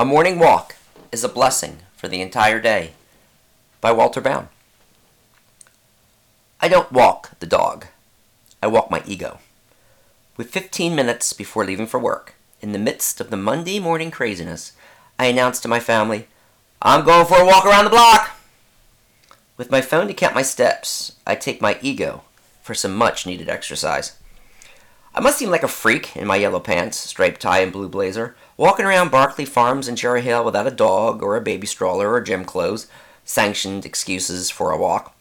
A morning walk is a blessing for the entire day. By Walter Bound. I don't walk the dog. I walk my ego. With 15 minutes before leaving for work, in the midst of the Monday morning craziness, I announce to my family, I'm going for a walk around the block. With my phone to count my steps, I take my ego for some much needed exercise. I must seem like a freak in my yellow pants, striped tie, and blue blazer, walking around Barclay Farms in Cherry Hill without a dog or a baby stroller or gym clothes, sanctioned excuses for a walk.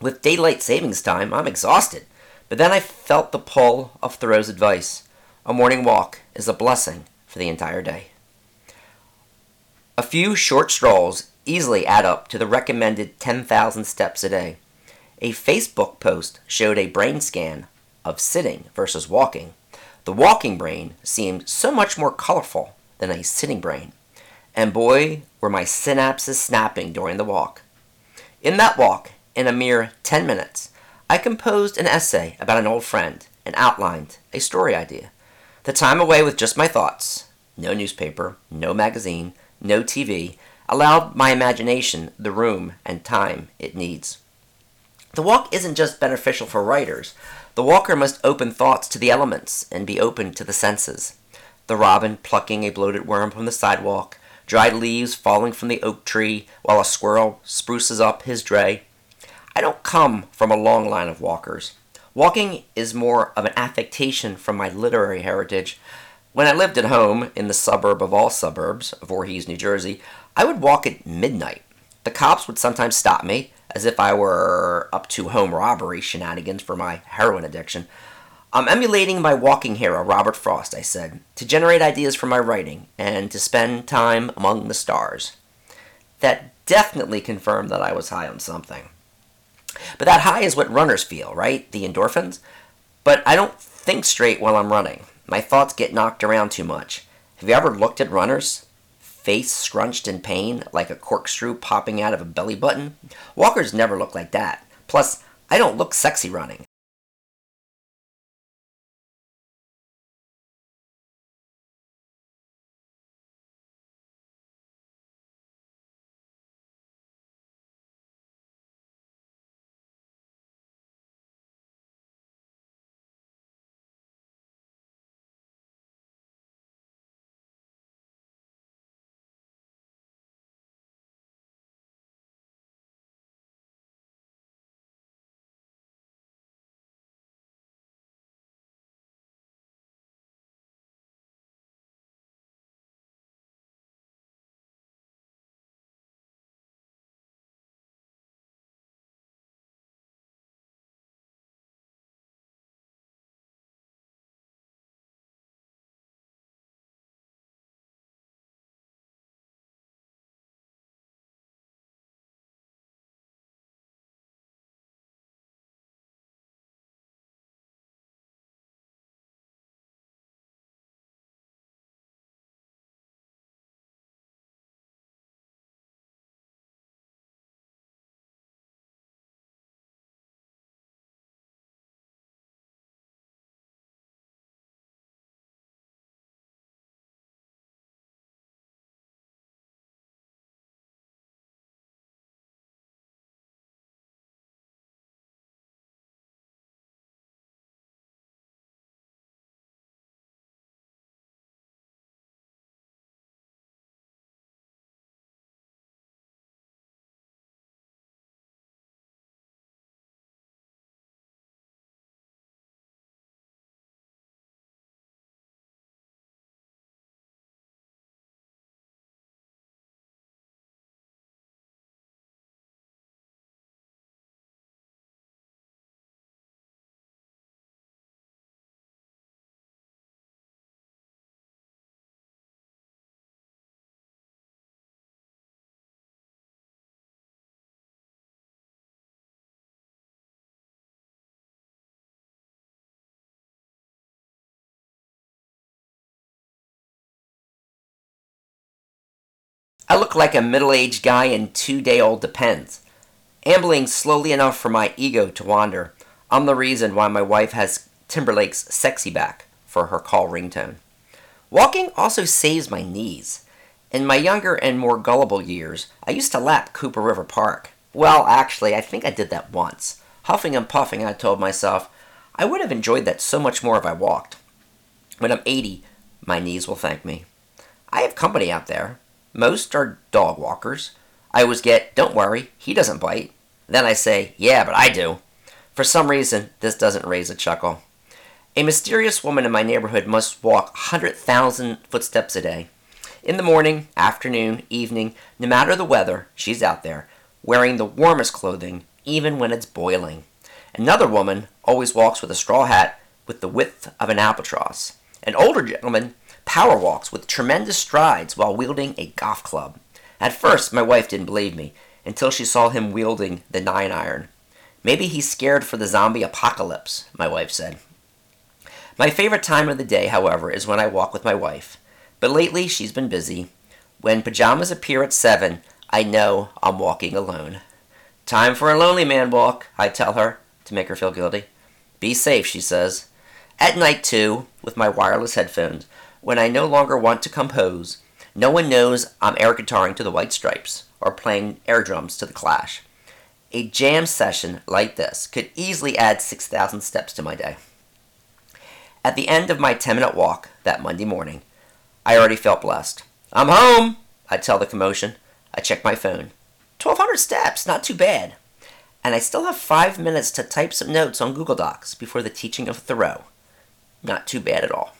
With daylight savings time, I'm exhausted, but then I felt the pull of Thoreau's advice. A morning walk is a blessing for the entire day. A few short strolls easily add up to the recommended 10,000 steps a day. A Facebook post showed a brain scan of sitting versus walking, the walking brain seemed so much more colorful than a sitting brain. And boy, were my synapses snapping during the walk. In that walk, in a mere 10 minutes, I composed an essay about an old friend and outlined a story idea. The time away with just my thoughts, no newspaper, no magazine, no TV, allowed my imagination the room and time it needs. The walk isn't just beneficial for writers, the walker must open thoughts to the elements and be open to the senses. The robin plucking a bloated worm from the sidewalk, dried leaves falling from the oak tree while a squirrel spruces up his dray. I don't come from a long line of walkers. Walking is more of an affectation from my literary heritage. When I lived at home in the suburb of all suburbs, Voorhees, New Jersey, I would walk at midnight. The cops would sometimes stop me as if I were up to home robbery shenanigans for my heroin addiction. I'm emulating my walking hero, Robert Frost, I said, to generate ideas for my writing and to spend time among the stars. That definitely confirmed that I was high on something. But that high is what runners feel, right? The endorphins? But I don't think straight while I'm running. My thoughts get knocked around too much. Have you ever looked at runners? Face scrunched in pain like a corkscrew popping out of a belly button. Walkers never look like that. Plus, I don't look sexy running. I look like a middle aged guy in two day old Depends. Ambling slowly enough for my ego to wander, I'm the reason why my wife has Timberlake's Sexy Back for her call ringtone. Walking also saves my knees. In my younger and more gullible years, I used to lap Cooper River Park. Well, actually, I think I did that once. Huffing and puffing, I told myself, I would have enjoyed that so much more if I walked. When I'm 80, my knees will thank me. I have company out there. Most are dog walkers. I always get, don't worry, he doesn't bite. Then I say, yeah, but I do. For some reason, this doesn't raise a chuckle. A mysterious woman in my neighborhood must walk 100,000 footsteps a day. In the morning, afternoon, evening, no matter the weather, she's out there, wearing the warmest clothing, even when it's boiling. Another woman always walks with a straw hat with the width of an albatross. An older gentleman power walks with tremendous strides while wielding a golf club. At first, my wife didn't believe me until she saw him wielding the nine iron. Maybe he's scared for the zombie apocalypse, my wife said. My favorite time of the day, however, is when I walk with my wife. But lately, she's been busy. When pajamas appear at 7, I know I'm walking alone. Time for a lonely man walk, I tell her, to make her feel guilty. Be safe, she says. At night, too, with my wireless headphones, when I no longer want to compose, no one knows I'm air guitaring to the White Stripes or playing air drums to the Clash. A jam session like this could easily add 6,000 steps to my day. At the end of my 10 minute walk that Monday morning, I already felt blessed. I'm home, I tell the commotion. I check my phone. 1,200 steps, not too bad. And I still have five minutes to type some notes on Google Docs before the teaching of Thoreau. Not too bad at all.